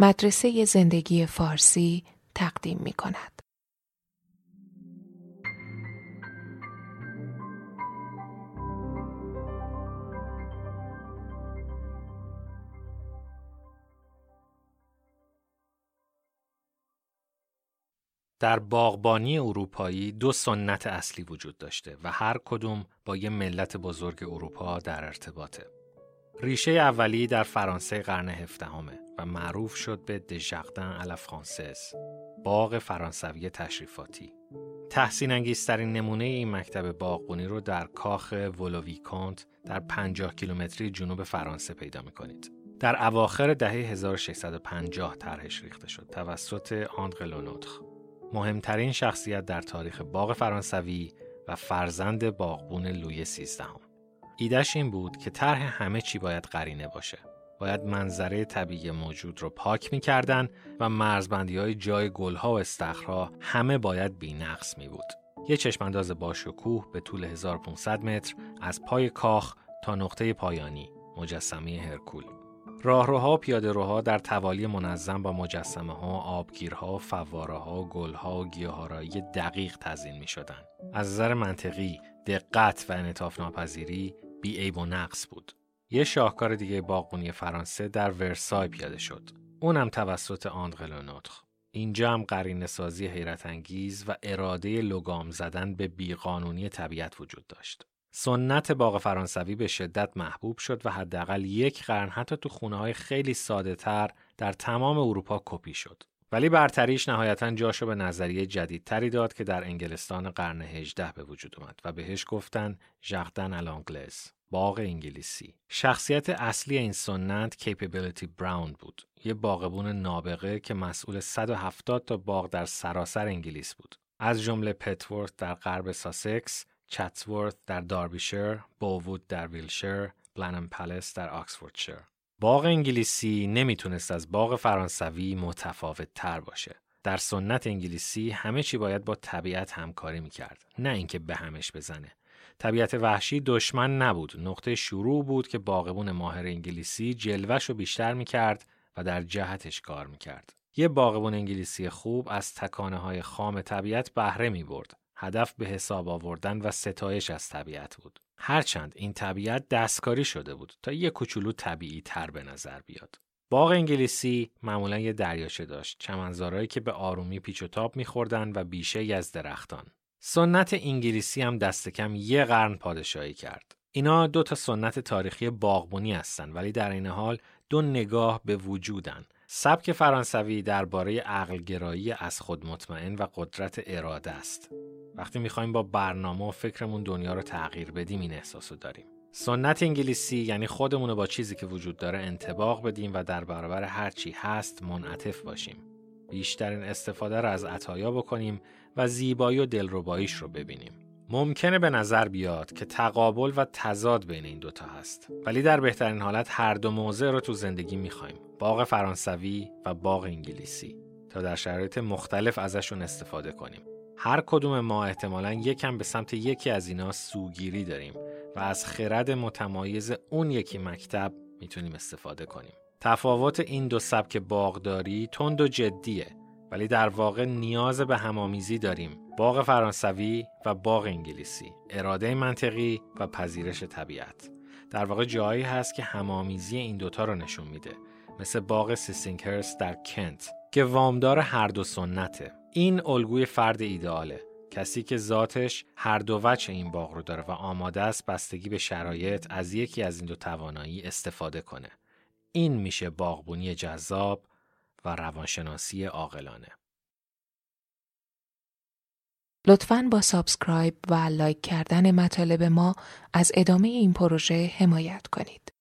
مدرسه زندگی فارسی تقدیم می کند. در باغبانی اروپایی دو سنت اصلی وجود داشته و هر کدوم با یه ملت بزرگ اروپا در ارتباطه. ریشه اولی در فرانسه قرن هفدهمه و معروف شد به دژاردن الا فرانسز باغ فرانسوی تشریفاتی تحسین انگیزترین نمونه این مکتب باغبونی رو در کاخ ولوویکانت در 50 کیلومتری جنوب فرانسه پیدا می‌کنید. در اواخر دهه 1650 طرحش ریخته شد توسط آندر لونوتر مهمترین شخصیت در تاریخ باغ فرانسوی و فرزند باغبون لوی سیزدهم. ایدش این بود که طرح همه چی باید قرینه باشه. باید منظره طبیعی موجود رو پاک می‌کردن و مرزبندی های جای گلها و استخرها همه باید بی نقص می بود. یه چشمانداز با شکوه به طول 1500 متر از پای کاخ تا نقطه پایانی مجسمه هرکول. راهروها و پیاده روها در توالی منظم با مجسمه ها، آبگیرها، فواره ها، گل ها و گیاهارایی دقیق تزین می شدن. از نظر منطقی، دقت و انعطاف ناپذیری بی و نقص بود. یه شاهکار دیگه باغبونی فرانسه در ورسای پیاده شد. اونم توسط آندغلونوتخ. اینجا هم قرین سازی حیرت انگیز و اراده لگام زدن به بیقانونی طبیعت وجود داشت. سنت باغ فرانسوی به شدت محبوب شد و حداقل یک قرن حتی تو خونه های خیلی ساده تر در تمام اروپا کپی شد. ولی برتریش نهایتا جاشو به نظریه جدیدتری داد که در انگلستان قرن 18 به وجود اومد و بهش گفتن ژاردن الانگلز باغ انگلیسی. شخصیت اصلی این سنت کیپبیلیتی براون بود یه باغبون نابغه که مسئول 170 تا باغ در سراسر انگلیس بود. از جمله پتورث در غرب ساسکس چتسورث در داربیشر بووود در ویلشر بلنم پلس در آکسفوردشر باغ انگلیسی نمی‌تونست از باغ فرانسوی متفاوت تر باشه. در سنت انگلیسی همه چی باید با طبیعت همکاری می‌کرد نه اینکه به همش بزنه. طبیعت وحشی دشمن نبود. نقطه شروع بود که باغبون ماهر انگلیسی جلوش رو بیشتر می‌کرد و در جهتش کار می‌کرد. یه باغبون انگلیسی خوب از تکانه های خام طبیعت بهره می برد. هدف به حساب آوردن و ستایش از طبیعت بود. هرچند این طبیعت دستکاری شده بود تا یه کوچولو طبیعی تر به نظر بیاد. باغ انگلیسی معمولا یه دریاچه داشت چمنزارهایی که به آرومی پیچ و تاب میخوردن و بیشه از درختان. سنت انگلیسی هم دست کم یه قرن پادشاهی کرد. اینا دو تا سنت تاریخی باغبونی هستن ولی در این حال دو نگاه به وجودن. سبک فرانسوی درباره عقلگرایی از خود مطمئن و قدرت اراده است. وقتی می‌خوایم با برنامه و فکرمون دنیا رو تغییر بدیم این احساسو داریم. سنت انگلیسی یعنی خودمون رو با چیزی که وجود داره انتباق بدیم و در برابر هر چی هست منعطف باشیم. بیشترین استفاده رو از عطایا بکنیم و زیبایی و دلرباییش رو ببینیم. ممکنه به نظر بیاد که تقابل و تضاد بین این دوتا هست ولی در بهترین حالت هر دو موضع رو تو زندگی می‌خوایم باغ فرانسوی و باغ انگلیسی تا در شرایط مختلف ازشون استفاده کنیم هر کدوم ما احتمالا یکم به سمت یکی از اینا سوگیری داریم و از خرد متمایز اون یکی مکتب می‌تونیم استفاده کنیم. تفاوت این دو سبک باغداری تند و جدیه ولی در واقع نیاز به همامیزی داریم. باغ فرانسوی و باغ انگلیسی، اراده منطقی و پذیرش طبیعت. در واقع جایی هست که همامیزی این دوتا رو نشون میده. مثل باغ سیسینگهرست در کنت که وامدار هر دو سنته. این الگوی فرد ایدئاله. کسی که ذاتش هر دو وجه این باغ رو داره و آماده است بستگی به شرایط از یکی از این دو توانایی استفاده کنه. این میشه باغبونی جذاب و روانشناسی عاقلانه. لطفاً با subscribe و like کردن مطالب ما از ادامه این پروژه حمایت کنید.